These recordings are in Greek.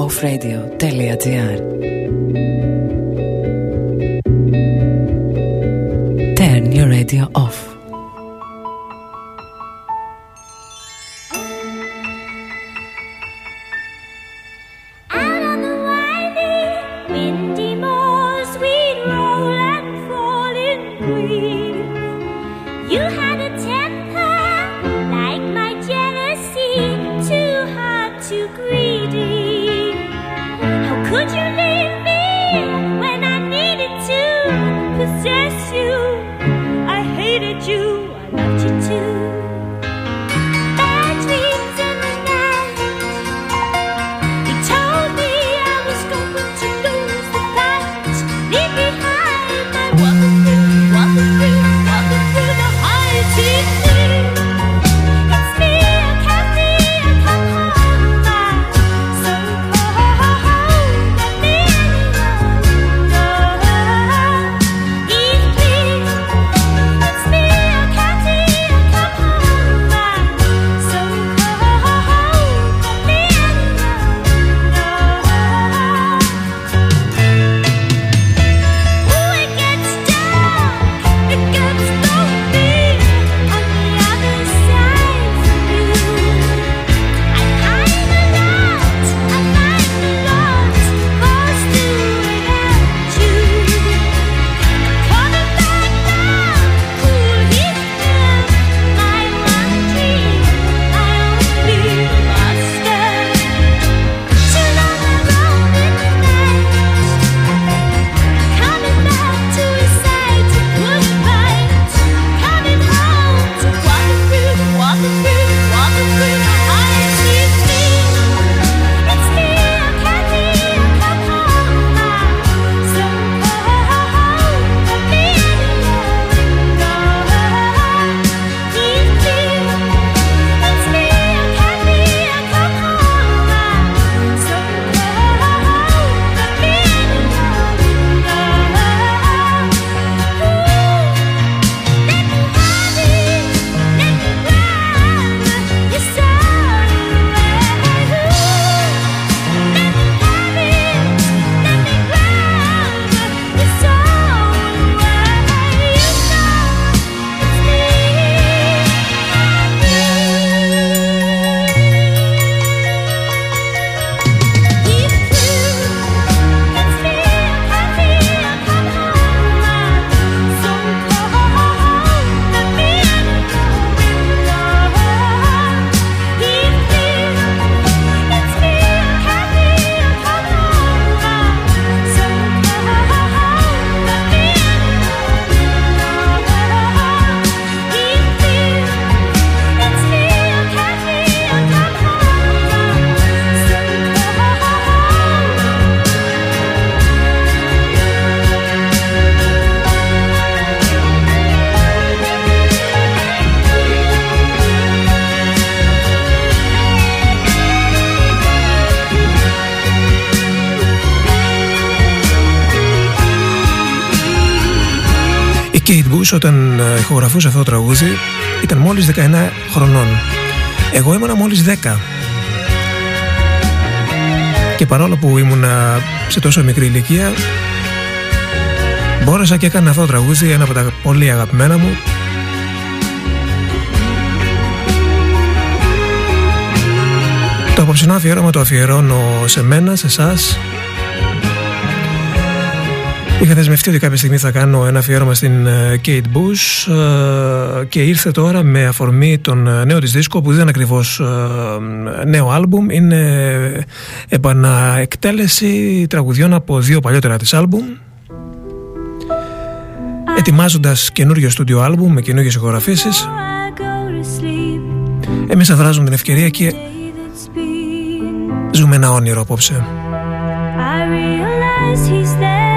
offradio.gr Turn your radio off. Ηχογραφούσε αυτό το τραγούδι ήταν μόλις 19 χρονών. Εγώ ήμουνα μόλις 10. Και παρόλο που ήμουνα σε τόσο μικρή ηλικία μπόρεσα και έκανα αυτό το τραγούδι ένα από τα πολύ αγαπημένα μου Το απόψινό αφιέρωμα το αφιερώνω σε μένα, σε εσάς Είχα δεσμευτεί ότι κάποια στιγμή θα κάνω ένα αφιέρωμα στην ε, Kate Bush ε, και ήρθε τώρα με αφορμή τον ε, νέο της δίσκο που δεν είναι ακριβώς νέο άλμπουμ είναι επαναεκτέλεση τραγουδιών από δύο παλιότερα της άλμπουμ ετοιμάζοντας καινούριο στούντιο άλμπουμ με καινούργιες ηχογραφήσεις. Εμείς αδράζουμε την ευκαιρία και ζούμε ένα όνειρο απόψε. About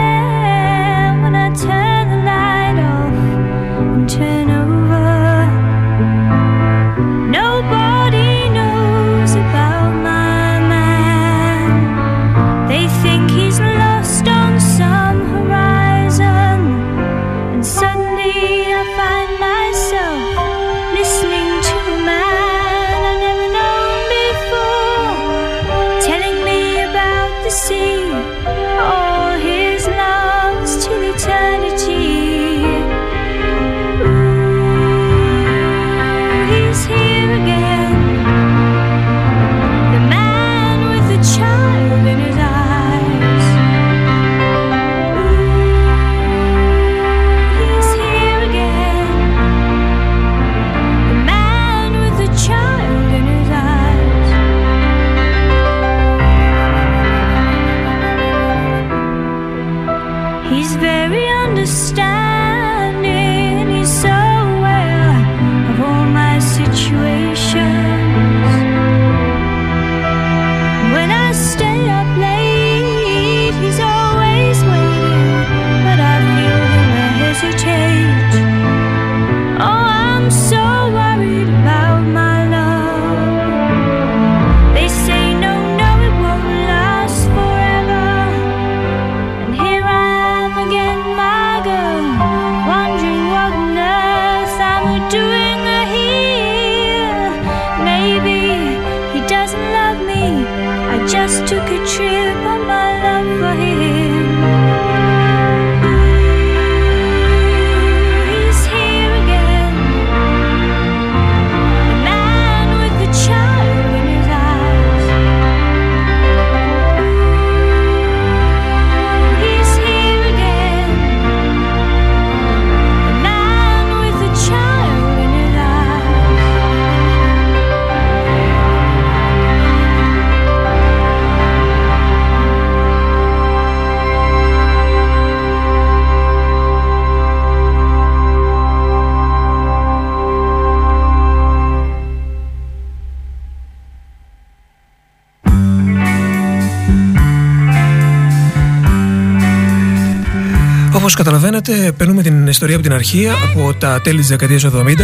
Όπως καταλαβαίνετε, παίρνουμε την ιστορία από την αρχή, από τα τέλη της δεκαετίας του 70,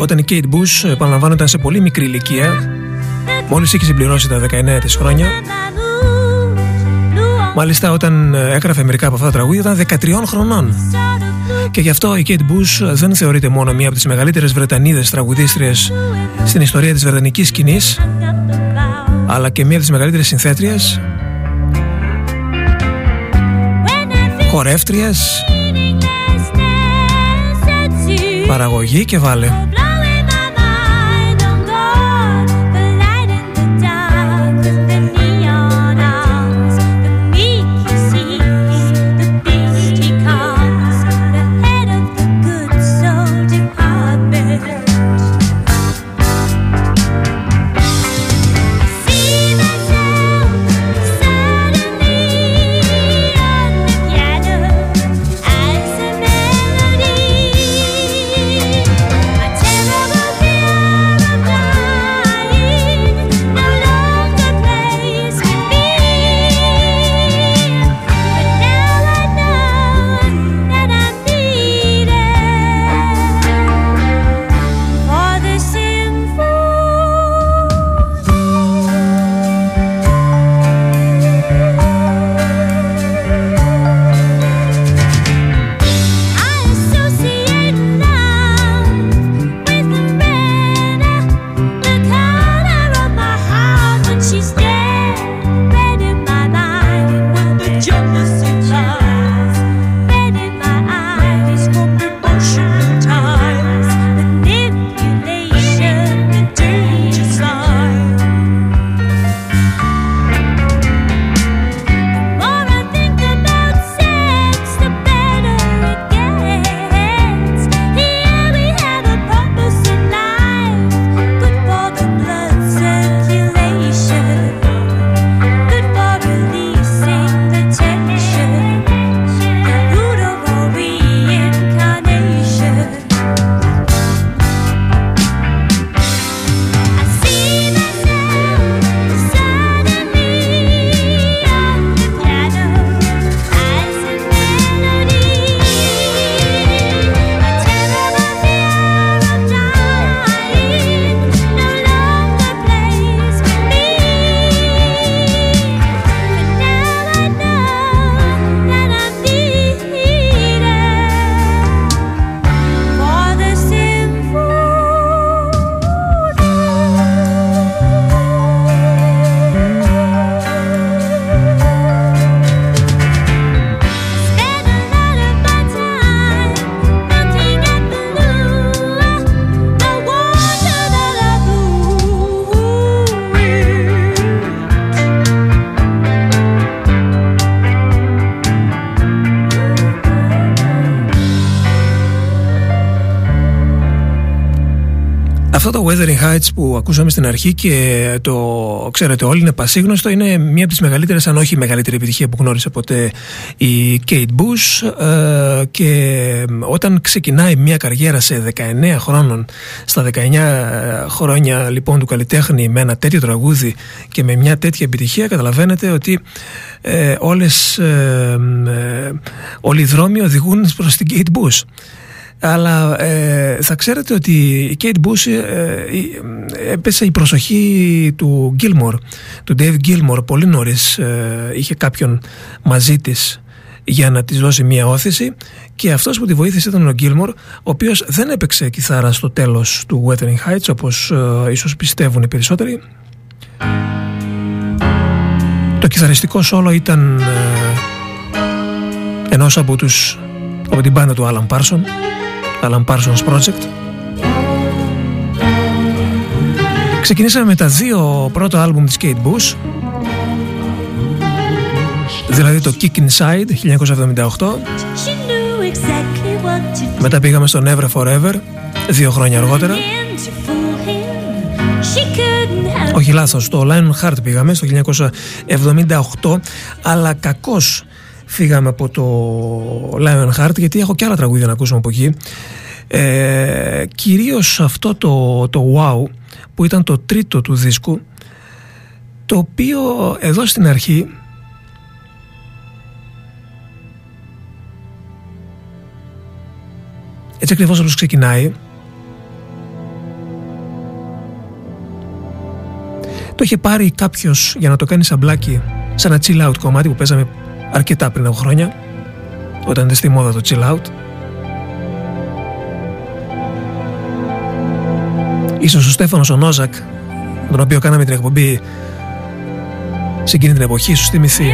όταν η Kate Bush, επαναλαμβάνω, ήταν σε πολύ μικρή ηλικία. Μόλις είχε συμπληρώσει τα 19 της χρόνια. Μάλιστα, όταν έγραφε μερικά από αυτά τα τραγούδια, ήταν 13 χρονών. Και γι' αυτό η Kate Bush δεν θεωρείται μόνο μία από τις μεγαλύτερες Βρετανίδες τραγουδίστριες στην ιστορία της βρετανικής σκηνής, αλλά και μία από τις μεγαλύτερες συνθέτριες χορεύτριες. Παραγωγή και βάλε Wuthering Heights που ακούσαμε στην αρχή και το ξέρετε όλοι είναι πασίγνωστο είναι μία από τις μεγαλύτερες αν όχι η μεγαλύτερη επιτυχία που γνώρισε ποτέ η Kate Bush ε, και όταν ξεκινάει μία καριέρα σε 19 χρόνων στα 19 χρόνια λοιπόν του καλλιτέχνη με ένα τέτοιο τραγούδι και με μια τέτοια επιτυχία καταλαβαίνετε ότι ε, όλες, ε, ε, όλοι οι δρόμοι οδηγούν προς την Kate Bush αλλά ε, θα ξέρετε ότι η Kate Bush ε, ε, έπεσε η προσοχή του Gilmore, του Dave Gilmore πολύ νωρίς ε, είχε κάποιον μαζί της για να της δώσει μια όθηση και αυτός που τη βοήθησε ήταν ο Gilmore ο οποίος δεν έπαιξε κιθάρα στο τέλος του Wuthering Heights όπως ίσως πιστεύουν οι περισσότεροι. Το κιθαριστικό σόλο ήταν ενός από τους από την μπάντα του Alan Parson Alan Parsons Project. Ξεκινήσαμε με τα δύο πρώτα άλμπουμ της Kate Bush δηλαδή το Kick Inside 1978 μετά πήγαμε στο Never Forever δύο χρόνια αργότερα όχι λάθος, στο Lionheart πήγαμε στο 1978 αλλά κακώς φύγαμε από το Lionheart γιατί έχω και άλλα τραγούδια να ακούσουμε από εκεί. Ε, κυρίως αυτό το, το Wow που ήταν το τρίτο του δίσκου το οποίο εδώ στην αρχή Έτσι ακριβώς όπως ξεκινάει το είχε πάρει κάποιος για να το κάνει σαμπλάκι σε ένα chill out κομμάτι που παίζαμε αρκετά πριν από χρόνια όταν ήταν στη μόδα το chill out. Ίσως ο Στέφανος ο Νόζακ με τον οποίο κάναμε την εκπομπή σε εκείνη την εποχή σου θυμηθεί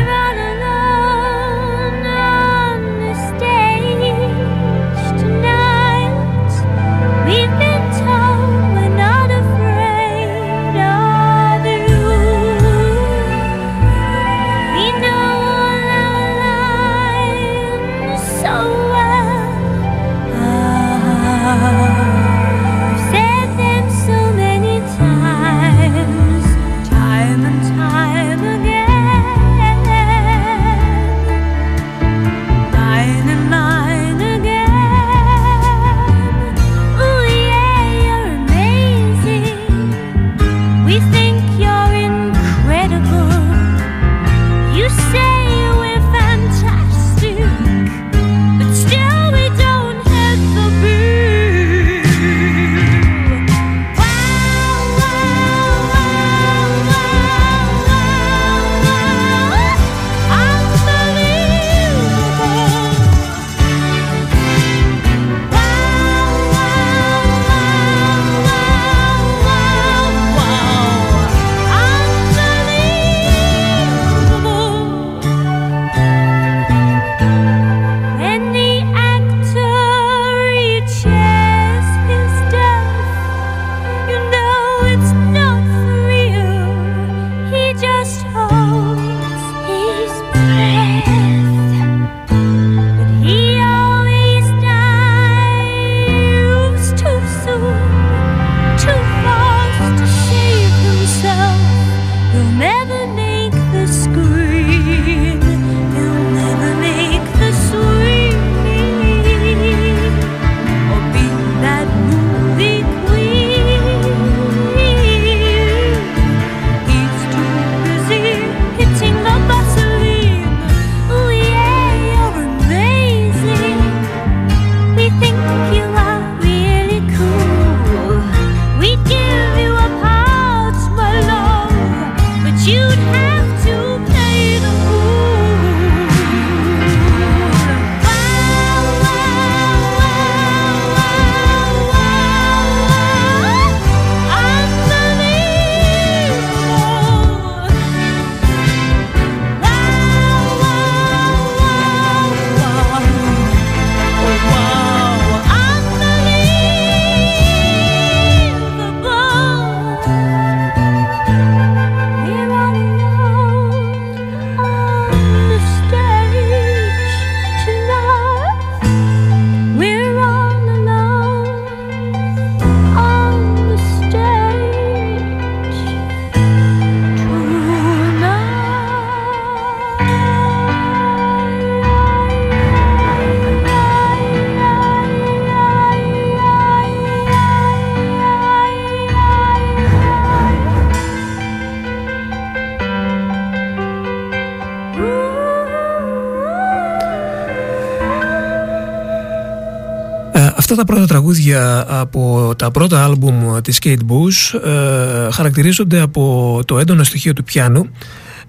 Αυτά τα πρώτα τραγούδια από τα πρώτα άλμπουμ της Kate Bush ε, χαρακτηρίζονται από το έντονο στοιχείο του πιάνου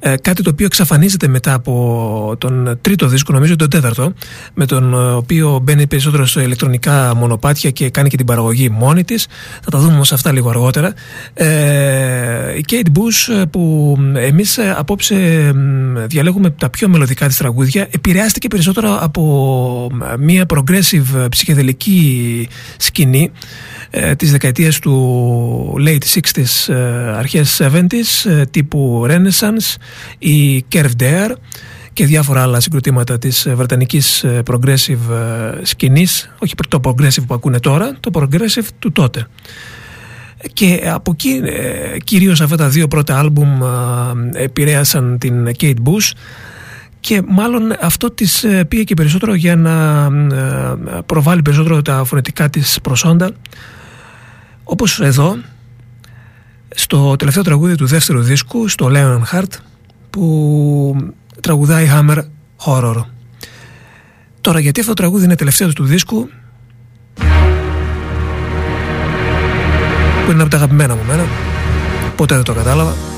ε, κάτι το οποίο εξαφανίζεται μετά από τον τρίτο δίσκο, νομίζω τον τέταρτο, με τον ε, οποίο μπαίνει περισσότερο σε ηλεκτρονικά μονοπάτια και κάνει και την παραγωγή μόνη της. Θα τα δούμε όμως αυτά λίγο αργότερα. Ε, η Kate Bush ε, που εμείς απόψε διαλέγουμε τα πιο μελωδικά της τραγούδια επηρεάστηκε περισσότερο από μια progressive ψυχεδελική σκηνή ε, τις δεκαετίες του late 60s, ε, αρχές 70s ε, τύπου Renaissance ή Curved Air και διάφορα άλλα συγκροτήματα της βρετανικής progressive σκηνής όχι το progressive που ακούνε τώρα το progressive του τότε. Και από εκεί κυρίως αυτά τα δύο πρώτα άλμπουμ επηρέασαν την Kate Bush και μάλλον αυτό της πήγε και περισσότερο για να προβάλλει περισσότερο τα φωνητικά της προσόντα όπως εδώ, στο τελευταίο τραγούδι του δεύτερου δίσκου, στο Leon Heart, που τραγουδάει Hammer Horror. Τώρα γιατί αυτό το τραγούδι είναι τελευταίο του δίσκου, που είναι από τα αγαπημένα μου μένα ποτέ δεν το κατάλαβα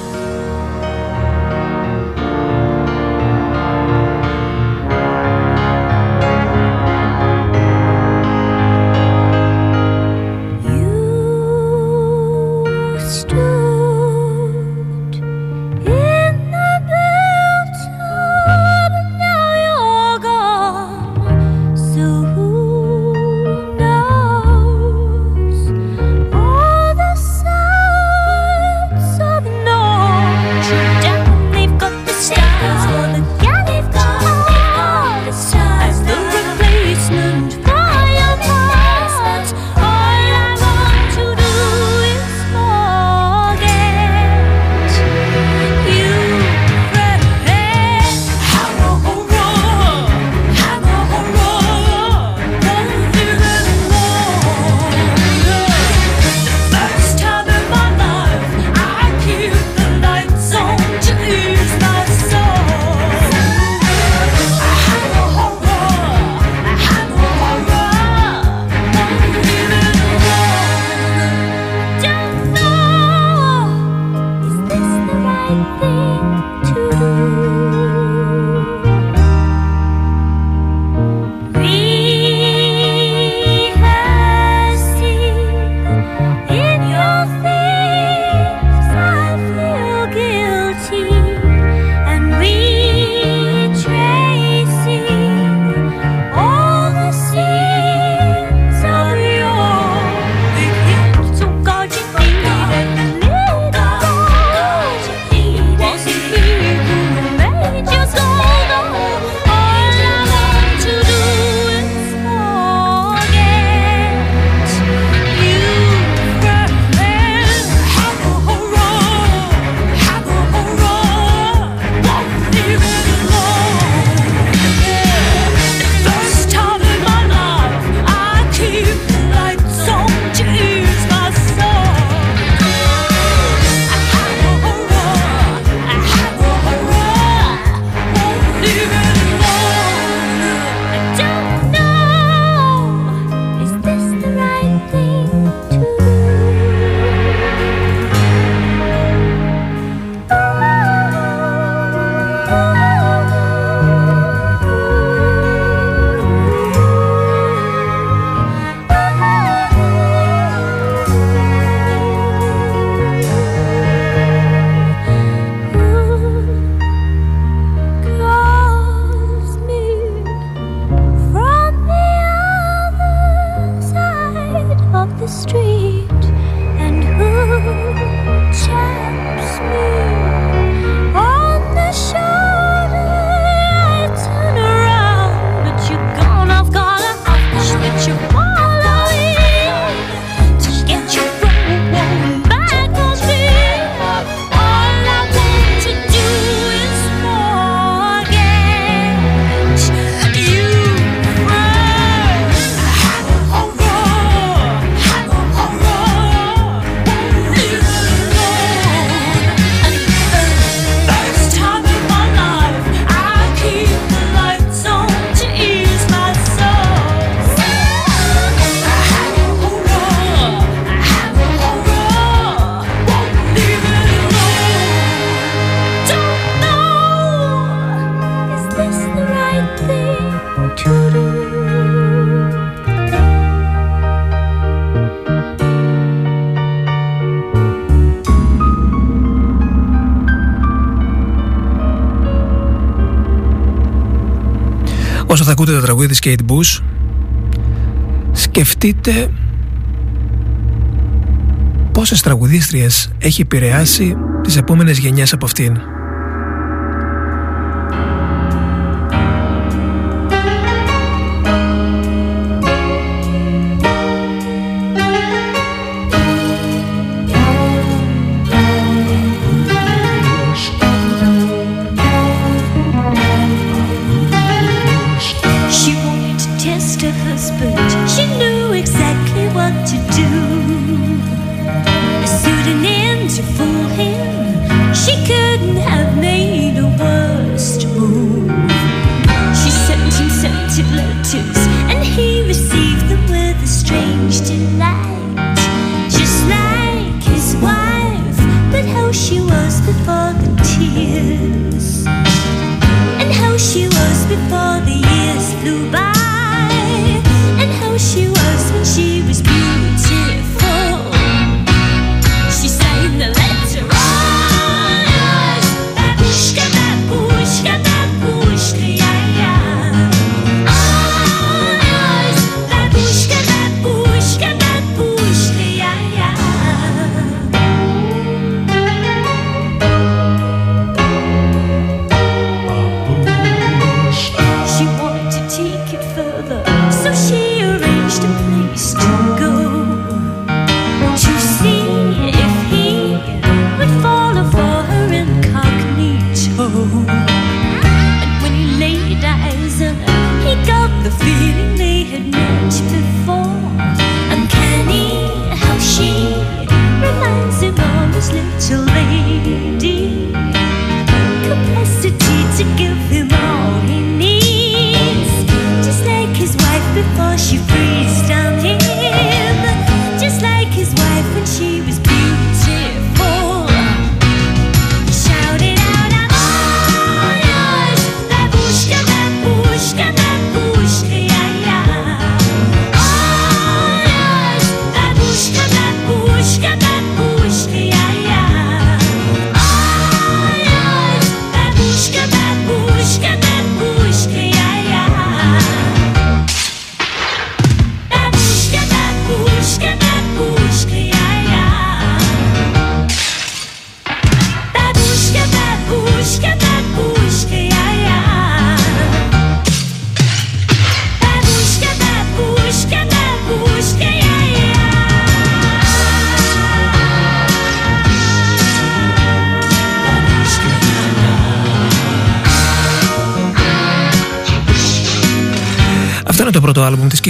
ακούτε το τραγούδι της Kate Bush σκεφτείτε πόσες τραγουδίστριες έχει επηρεάσει τις επόμενες γενιές από αυτήν.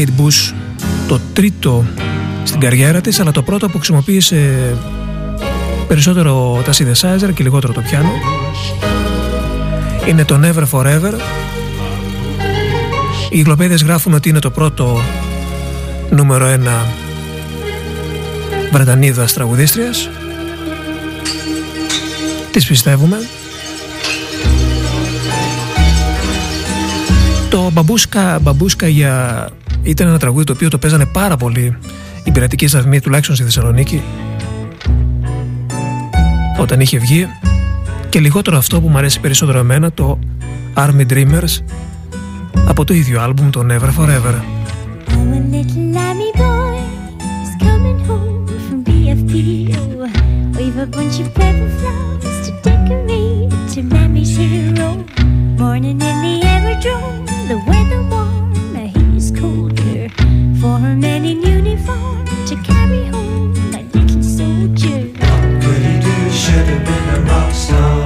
Kate Bush, το τρίτο στην καριέρα της, αλλά το πρώτο που χρησιμοποίησε περισσότερο τα synthesizer και λιγότερο το πιάνο. Είναι το Never Forever. Οι γλωπέδες γράφουν ότι είναι το πρώτο νούμερο ένα Βρετανίδας τραγουδίστριας. Τις πιστεύουμε. Το μπαμπούσκα, μπαμπούσκα για... ήταν ένα τραγούδι το οποίο το παίζανε πάρα πολύ η πειρατική σταθμή τουλάχιστον στη Θεσσαλονίκη όταν είχε βγει και λιγότερο αυτό που μου αρέσει περισσότερο εμένα το Army Dreamers από το ίδιο άλμπουμ το Never Forever. a bunch of purple flowers to decorate to Mammy's hero. Morning in the aerodrome, the weather warm, For a man in uniform to carry home my little soldier. Could he do? Should have been a rock star.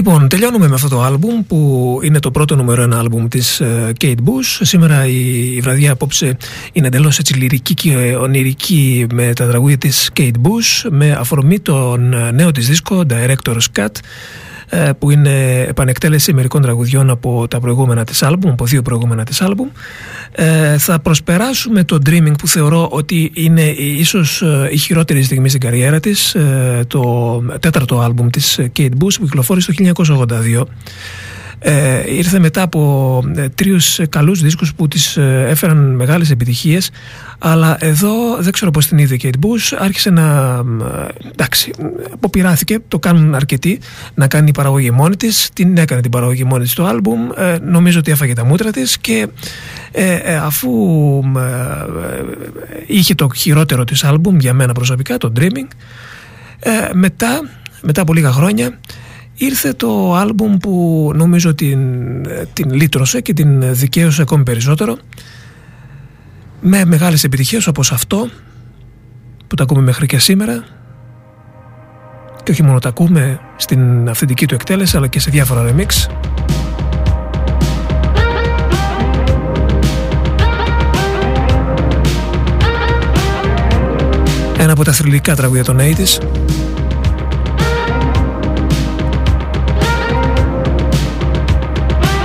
Λοιπόν, τελειώνουμε με αυτό το άλμπουμ που είναι το πρώτο νούμερο ένα άλμπουμ της ε, Kate Bush. Σήμερα η, η βραδιά απόψε είναι εντελώς έτσι λυρική και ονειρική με τα τραγούδια της Kate Bush με αφορμή τον ε, νέο της δίσκο Director's Cut ε, που είναι επανεκτέλεση μερικών τραγουδιών από τα προηγούμενα της άλμπουμ, από δύο προηγούμενα της άλμπουμ. Ε, θα προσπεράσουμε το Dreaming που θεωρώ ότι είναι ίσως ε, η χειρότερη στιγμή στην καριέρα της, ε, το τέταρτο άλμπουμ της Kate Bush που κυκλοφόρησε το 1982. Ε, ήρθε μετά από ε, τρίους καλούς δίσκους που της ε, έφεραν μεγάλες επιτυχίες αλλά εδώ δεν ξέρω πως την είδε η Kate Bush άρχισε να ε, εντάξει αποπειράθηκε το κάνουν αρκετοί να κάνει παραγωγή μόνη της την έκανε την παραγωγή μόνη της το άλμπουμ ε, νομίζω ότι έφαγε τα μούτρα της και ε, ε, αφού ε, ε, είχε το χειρότερο της άλμπουμ για μένα προσωπικά το Dreaming ε, μετά, μετά από λίγα χρόνια ήρθε το άλμπουμ που νομίζω την, την λύτρωσε και την δικαίωσε ακόμη περισσότερο. Με μεγάλες επιτυχίες όπως αυτό που τα ακούμε μέχρι και σήμερα. Και όχι μόνο τα ακούμε στην αυθεντική του εκτέλεση αλλά και σε διάφορα remix. Ένα από τα θρηλυκά τραγούδια των 80's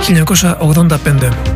«1985».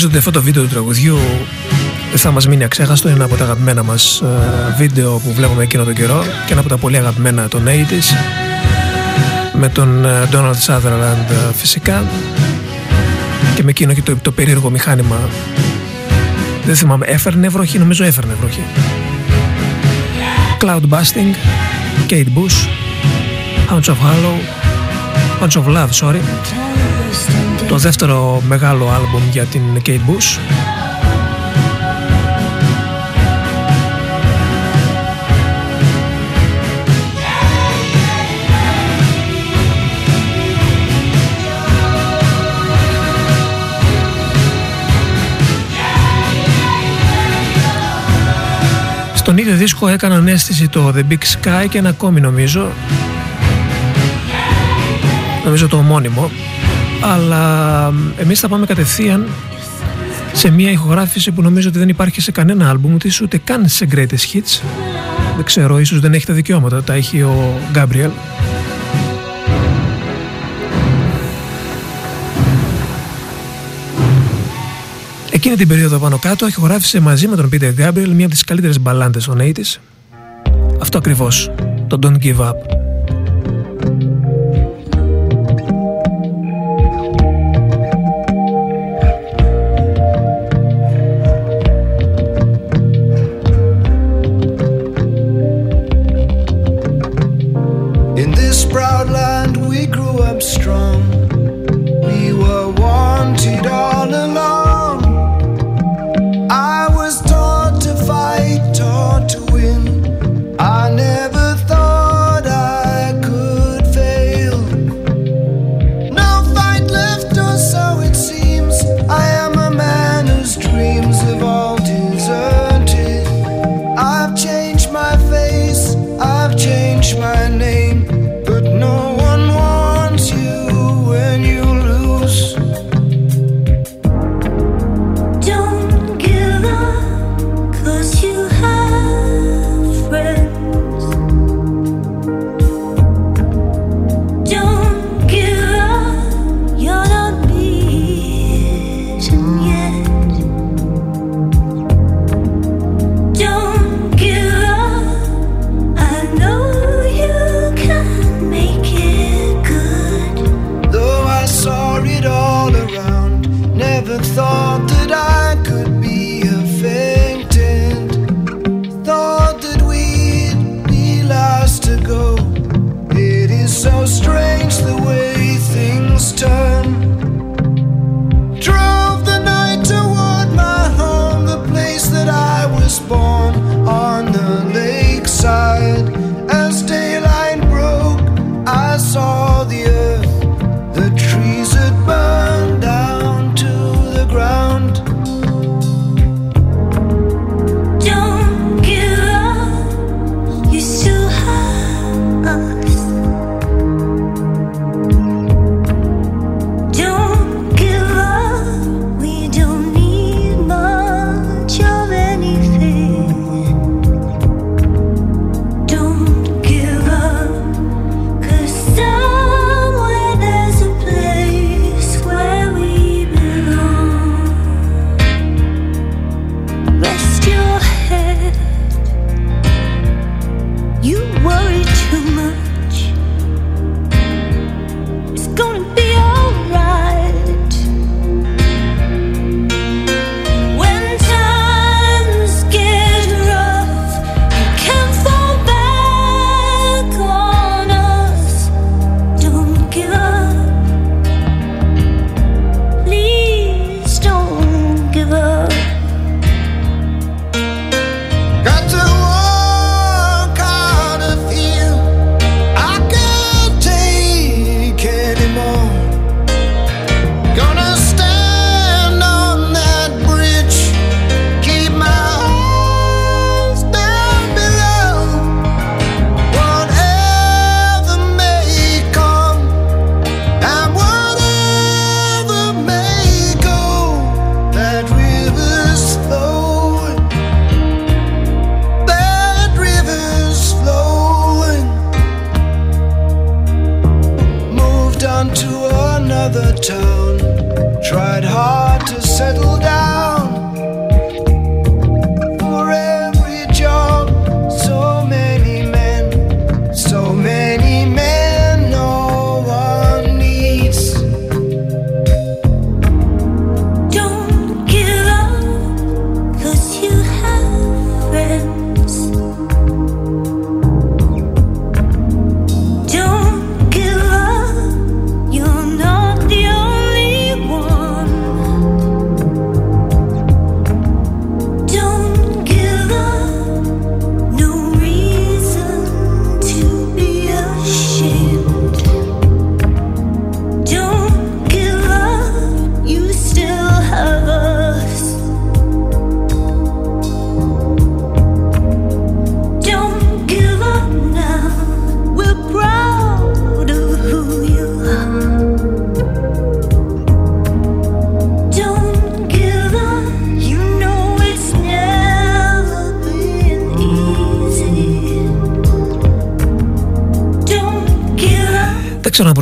Νομίζω ότι αυτό το βίντεο του τραγουδιού δεν θα μας μείνει αξέχαστο. Είναι ένα από τα αγαπημένα μας ε, βίντεο που βλέπουμε εκείνο τον καιρό και ένα από τα πολύ αγαπημένα των 80's με τον ε, Donald Sutherland ε, φυσικά και με εκείνο και το, το περίεργο μηχάνημα δεν θυμάμαι, έφερνε βροχή, νομίζω έφερνε βροχή. Cloud Busting, Kate Bush, Hounds of Hollow, Hounds of Love, sorry. Το δεύτερο μεγάλο άλμπουμ για την Kate Bush. Στον ίδιο δίσκο έκαναν αίσθηση το The Big Sky και ένα ακόμη νομίζω νομίζω το ομώνυμο αλλά εμείς θα πάμε κατευθείαν σε μια ηχογράφηση που νομίζω ότι δεν υπάρχει σε κανένα άλμπουμ της ούτε καν σε Greatest Hits. Δεν ξέρω, ίσως δεν έχει τα δικαιώματα τα έχει ο Gabriel Εκείνη την περίοδο πάνω κάτω ηχογράφησε μαζί με τον Peter Gabriel μια από τις καλύτερες μπαλάντες των 80's αυτό ακριβώς, το Don't Give Up strong.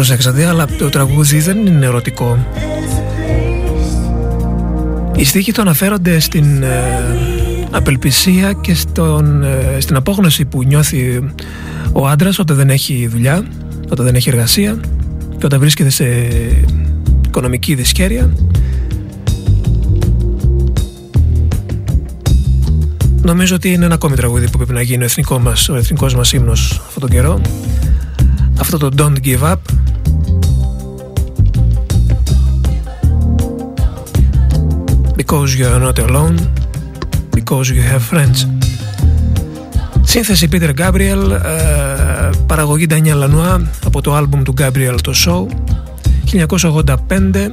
Προσέξατε, αλλά το τραγούδι δεν είναι ερωτικό. Οι στίχοι το αναφέρονται στην ε, απελπισία και στον, ε, στην απόγνωση που νιώθει ο άντρας όταν δεν έχει δουλειά, όταν δεν έχει εργασία και όταν βρίσκεται σε οικονομική δυσκέρεια. Νομίζω ότι είναι ένα ακόμη τραγούδι που πρέπει να γίνει ο, εθνικό μας, ο εθνικός μας ύμνος αυτόν τον καιρό. Αυτό το Don't Give Up Because you are not alone. Because you have friends. Σύνθεση Peter Gabriel ε, Παραγωγή Daniel Lanois Από το άλμπουμ του Gabriel το Show 1985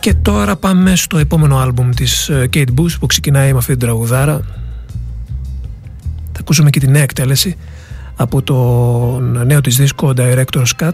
Και τώρα πάμε στο επόμενο άλμπουμ της ε, Kate Bush που ξεκινάει με αυτή την τραγουδάρα. Θα ακούσουμε και τη νέα εκτέλεση από το νέο της δίσκο Director's Cut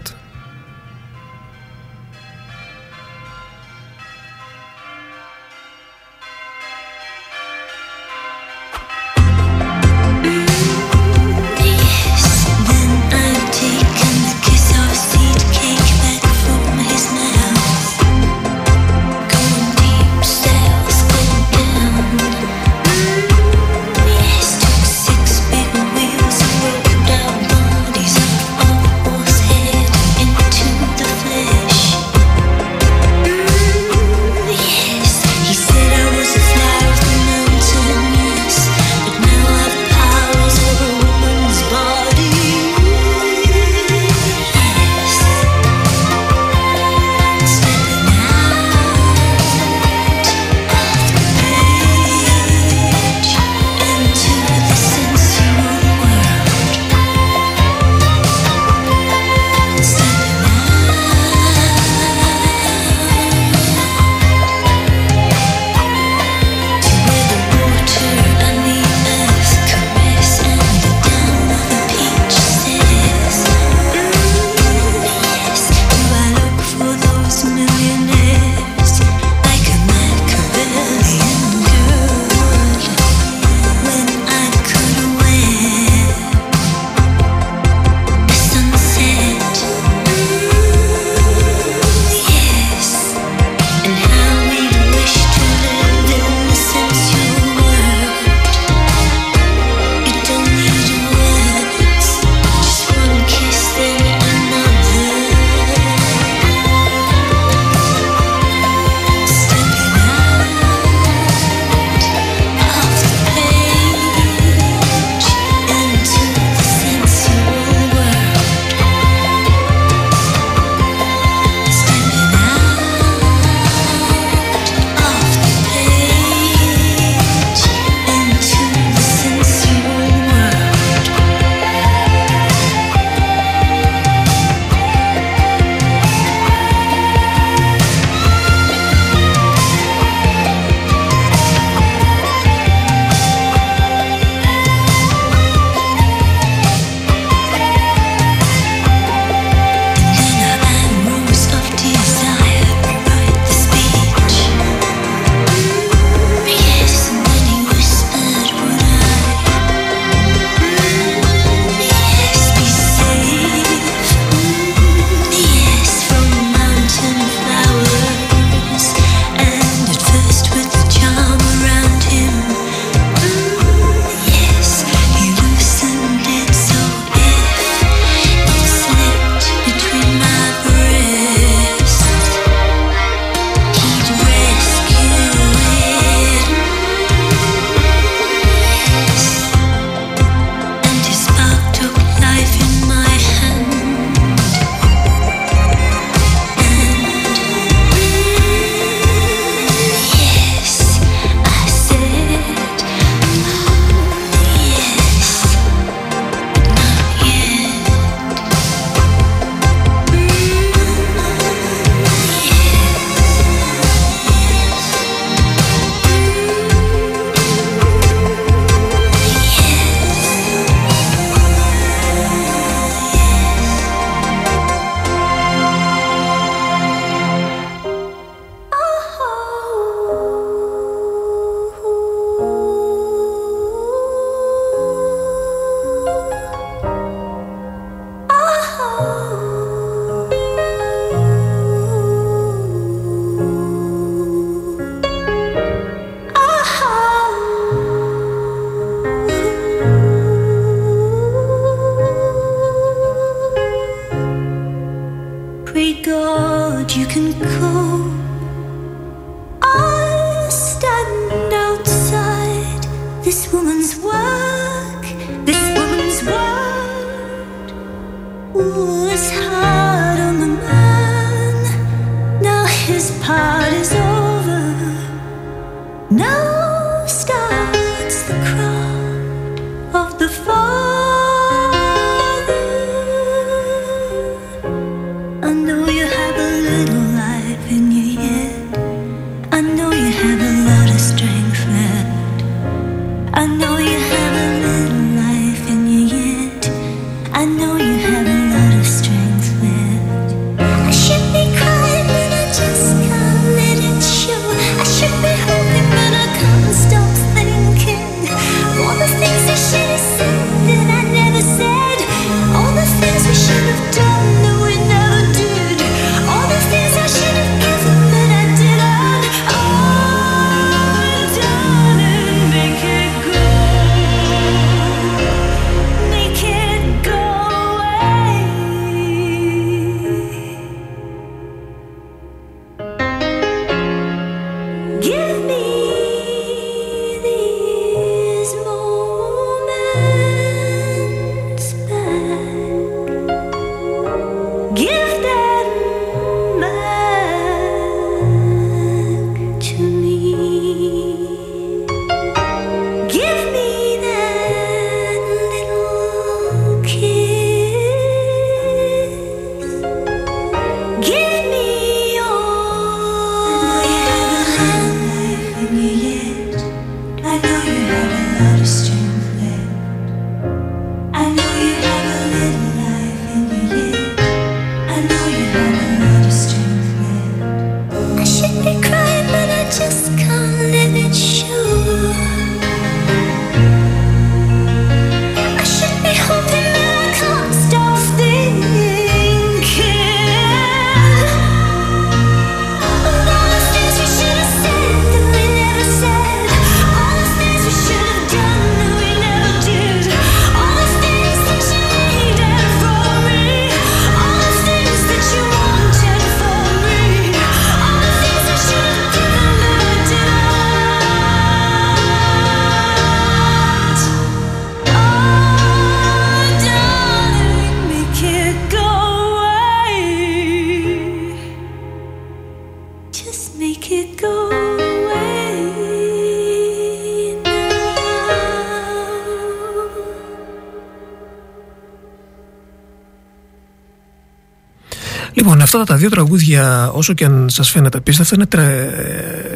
αυτά τα δύο τραγούδια, όσο και αν σας φαίνεται απίστευτο, είναι, τρε...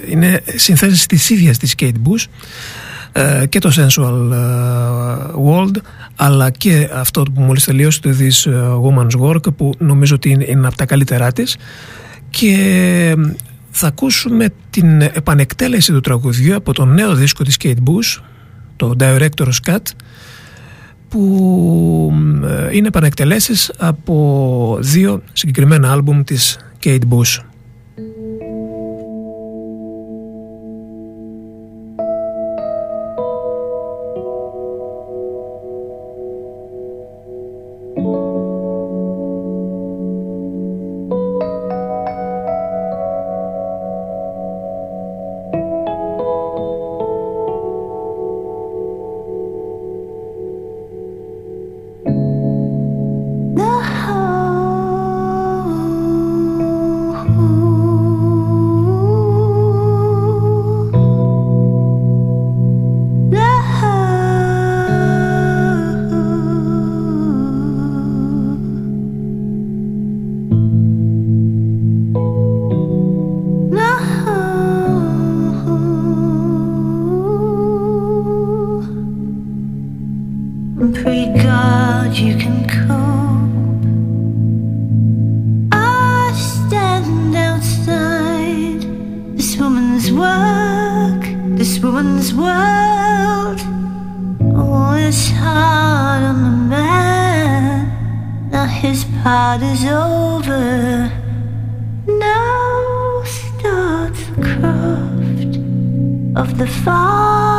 είναι συνθέσεις της ίδιας της Kate Bush ε, και το Sensual ε, World αλλά και αυτό που μόλις τελείωσε το This ε, Woman's Work που νομίζω ότι είναι, είναι από τα καλύτερά της. Και θα ακούσουμε την επανεκτέλεση του τραγουδιού από το νέο δίσκο της Kate Bush το Director's Cut που ε, είναι επανεκτελέσεις από δύο συγκεκριμένα άλμπουμ της Kate Bush. pray God you can cope. I stand outside this woman's work, this woman's world. Oh, it's hard on the man. Now his part is over. Now starts the craft of the fall.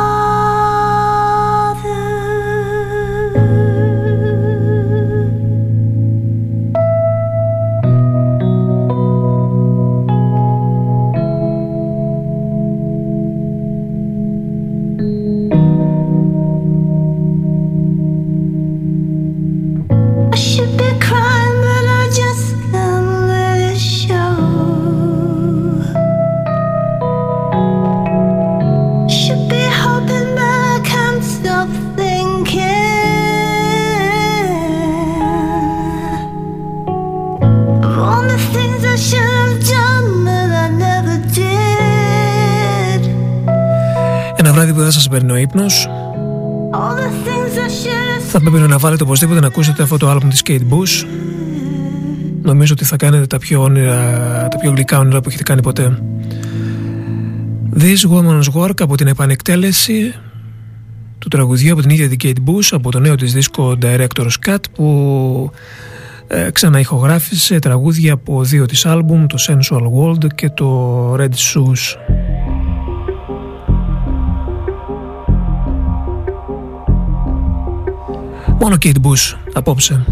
Σας παίρνει ο ύπνος. Θα πρέπει να βάλετε οπωσδήποτε να ακούσετε αυτό το άλμπουμ της Kate Bush. Νομίζω ότι θα κάνετε τα πιο, όνειρα, τα πιο γλυκά όνειρα που έχετε κάνει ποτέ. This Woman's Work από την επανεκτέλεση του τραγουδιού από την ίδια την Kate Bush από το νέο της δίσκο Director's Cut που ε, ξαναηχογράφησε τραγούδια από δύο της άλμπουμ το Sensual World και το Red Shoes Μόνο Kate Bush απόψε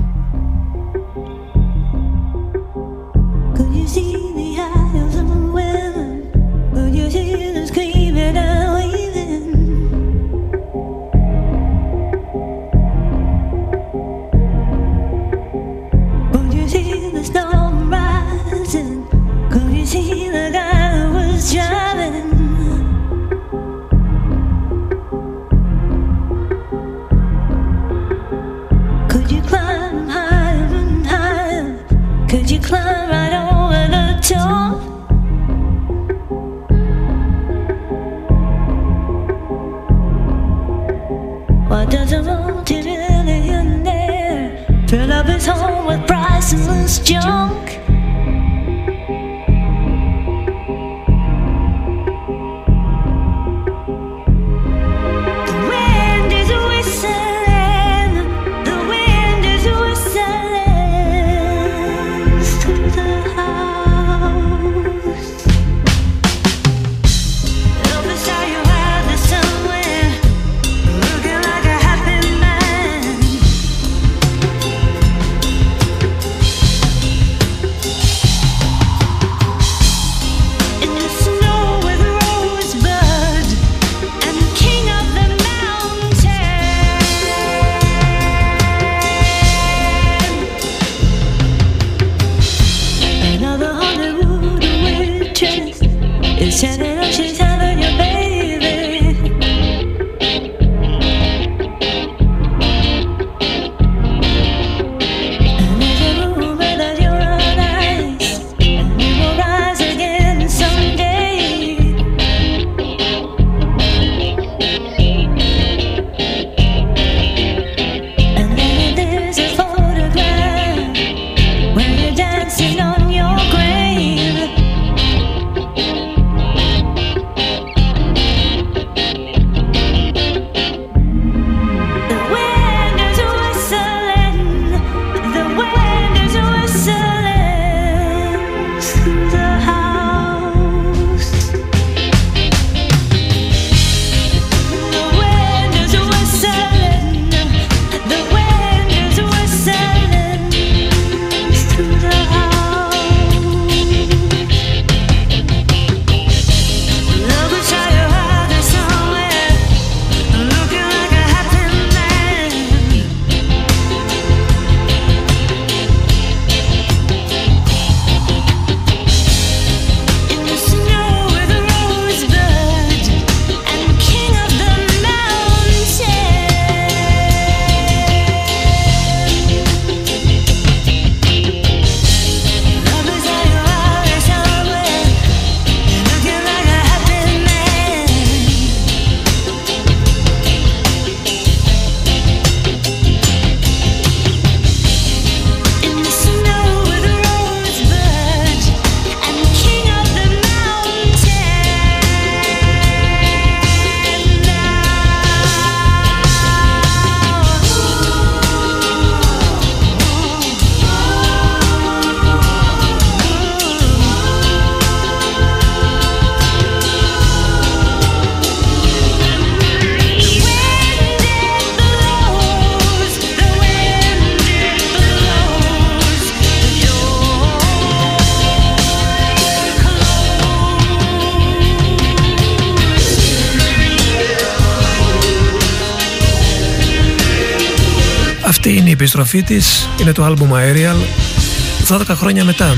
επιστροφή της είναι το άλμπουμ Aerial 12 χρόνια μετά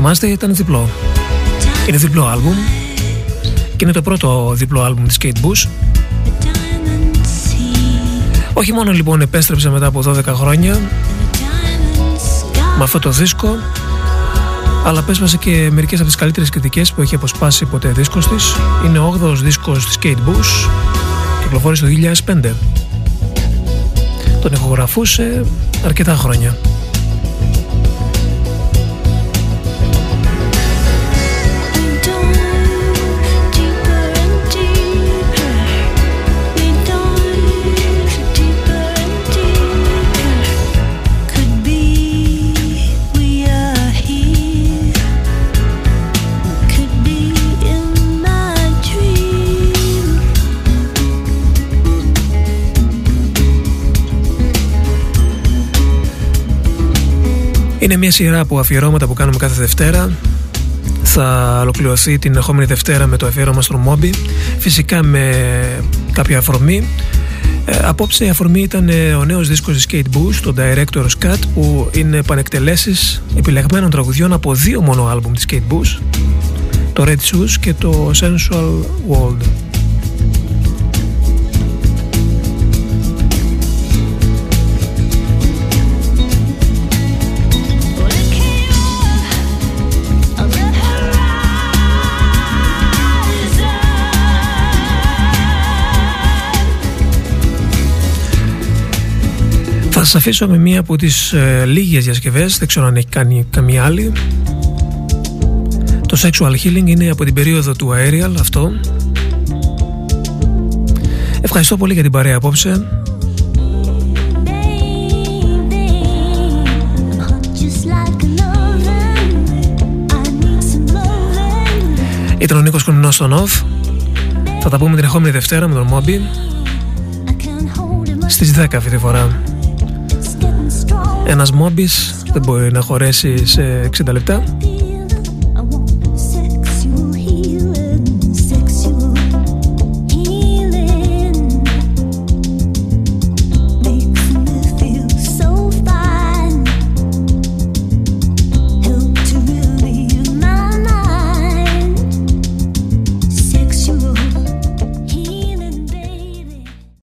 θυμάστε, ήταν διπλό. Είναι διπλό άλμπουμ και είναι το πρώτο διπλό άλμπουμ της Kate Bush. Όχι μόνο λοιπόν επέστρεψε μετά από 12 χρόνια με αυτό το δίσκο αλλά πέσπασε και μερικές από τις καλύτερες κριτικές που έχει αποσπάσει ποτέ δίσκος της. Είναι ο 8ος δίσκος της Kate Bush κυκλοφόρησε το 2005. Τον ηχογραφούσε αρκετά χρόνια. Είναι μια σειρά από αφιερώματα που κάνουμε κάθε Δευτέρα. Θα ολοκληρωθεί την ερχόμενη Δευτέρα με το αφιέρωμα στον Μόμπι. Φυσικά με κάποια αφορμή. Ε, απόψε η αφορμή ήταν ε, ο νέος δίσκος της Kate Bush, το Director's Cut, που είναι πανεκτελέσεις επιλεγμένων τραγουδιών από δύο μόνο άλμπουμ της Kate Bush, το Red Shoes και το Sensual World. Σας αφήσω με μία από τις ε, λίγες διασκευές, δεν ξέρω αν έχει κάνει καμία άλλη. Το Sexual Healing είναι από την περίοδο του Aerial αυτό. Ευχαριστώ πολύ για την παρέα απόψε. Ήταν ο Νίκος Κονινός στον OFF. Θα τα πούμε την ερχόμενη Δευτέρα με τον Μόμπι. Στις 10 αυτή τη φορά. Ένας μόμπις δεν μπορεί να χωρέσει σε 60 λεπτά